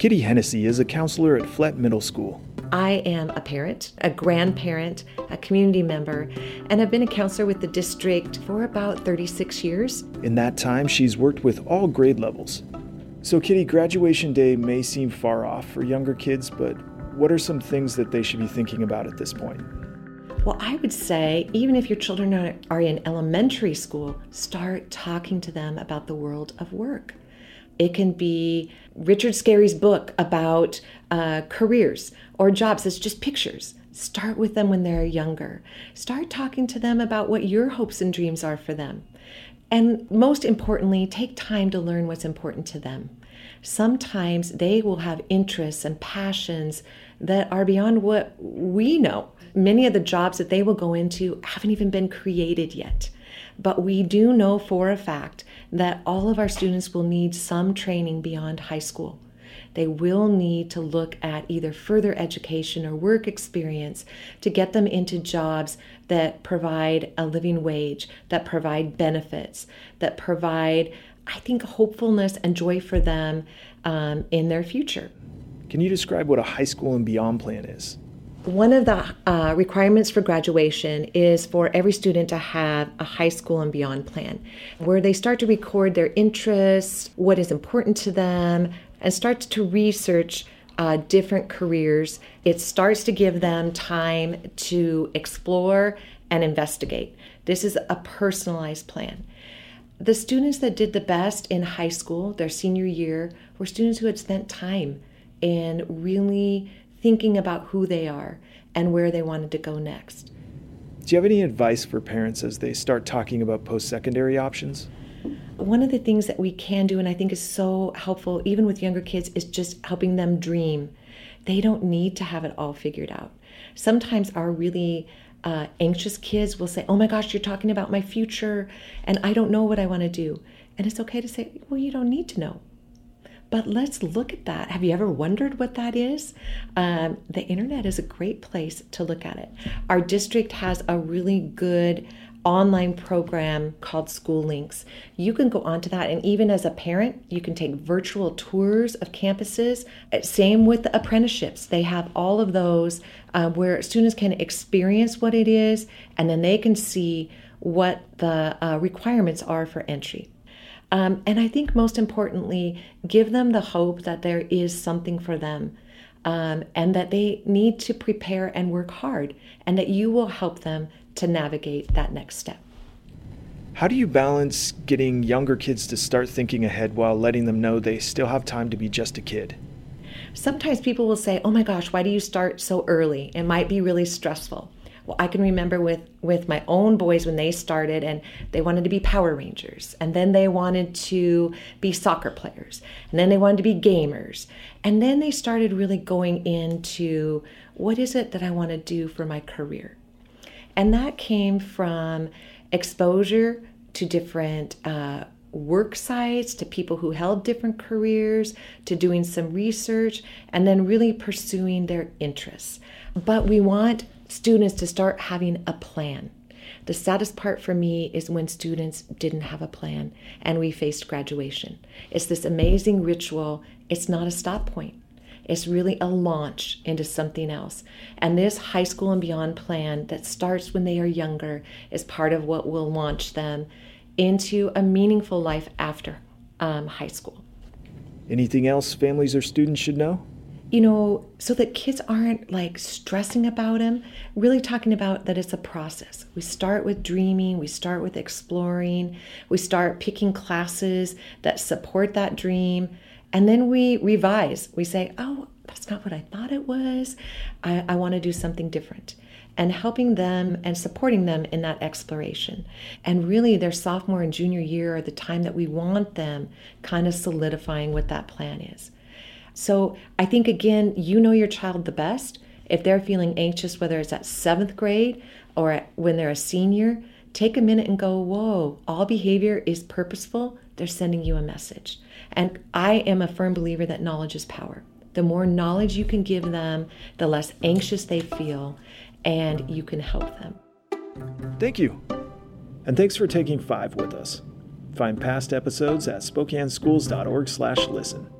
Kitty Hennessey is a counselor at Flett Middle School. I am a parent, a grandparent, a community member, and I've been a counselor with the district for about 36 years. In that time, she's worked with all grade levels. So, Kitty, graduation day may seem far off for younger kids, but what are some things that they should be thinking about at this point? Well, I would say, even if your children are in elementary school, start talking to them about the world of work. It can be Richard Scarry's book about uh, careers or jobs. It's just pictures. Start with them when they're younger. Start talking to them about what your hopes and dreams are for them. And most importantly, take time to learn what's important to them. Sometimes they will have interests and passions that are beyond what we know. Many of the jobs that they will go into haven't even been created yet. But we do know for a fact that all of our students will need some training beyond high school. They will need to look at either further education or work experience to get them into jobs that provide a living wage, that provide benefits, that provide, I think, hopefulness and joy for them um, in their future. Can you describe what a high school and beyond plan is? One of the uh, requirements for graduation is for every student to have a high school and beyond plan where they start to record their interests, what is important to them, and start to research uh, different careers. It starts to give them time to explore and investigate. This is a personalized plan. The students that did the best in high school, their senior year, were students who had spent time and really thinking about who they are and where they wanted to go next. Do you have any advice for parents as they start talking about post secondary options? One of the things that we can do, and I think is so helpful, even with younger kids, is just helping them dream. They don't need to have it all figured out. Sometimes our really uh, anxious kids will say, Oh my gosh, you're talking about my future, and I don't know what I want to do. And it's okay to say, Well, you don't need to know. But let's look at that. Have you ever wondered what that is? Um, the internet is a great place to look at it. Our district has a really good online program called SchooLinks. You can go onto that, and even as a parent, you can take virtual tours of campuses. Uh, same with the apprenticeships, they have all of those uh, where students can experience what it is, and then they can see what the uh, requirements are for entry. Um, and I think most importantly, give them the hope that there is something for them um, and that they need to prepare and work hard and that you will help them to navigate that next step. How do you balance getting younger kids to start thinking ahead while letting them know they still have time to be just a kid? Sometimes people will say, Oh my gosh, why do you start so early? It might be really stressful. Well, I can remember with with my own boys when they started and they wanted to be Power Rangers and then they wanted to be soccer players and then they wanted to be gamers and then they started really going into what is it that I want to do for my career. And that came from exposure to different uh, work sites, to people who held different careers, to doing some research, and then really pursuing their interests. But we want students to start having a plan. The saddest part for me is when students didn't have a plan and we faced graduation. It's this amazing ritual, it's not a stop point. It's really a launch into something else. And this high school and beyond plan that starts when they are younger is part of what will launch them into a meaningful life after um, high school. Anything else families or students should know? You know, so that kids aren't like stressing about them, really talking about that it's a process. We start with dreaming, we start with exploring, we start picking classes that support that dream, and then we revise. We say, oh, that's not what I thought it was. I, I want to do something different. And helping them and supporting them in that exploration. And really, their sophomore and junior year are the time that we want them kind of solidifying what that plan is. So I think, again, you know your child the best. If they're feeling anxious, whether it's at seventh grade or when they're a senior, take a minute and go, whoa, all behavior is purposeful. They're sending you a message. And I am a firm believer that knowledge is power. The more knowledge you can give them, the less anxious they feel, and you can help them. Thank you. And thanks for taking five with us. Find past episodes at spokaneschools.org slash listen.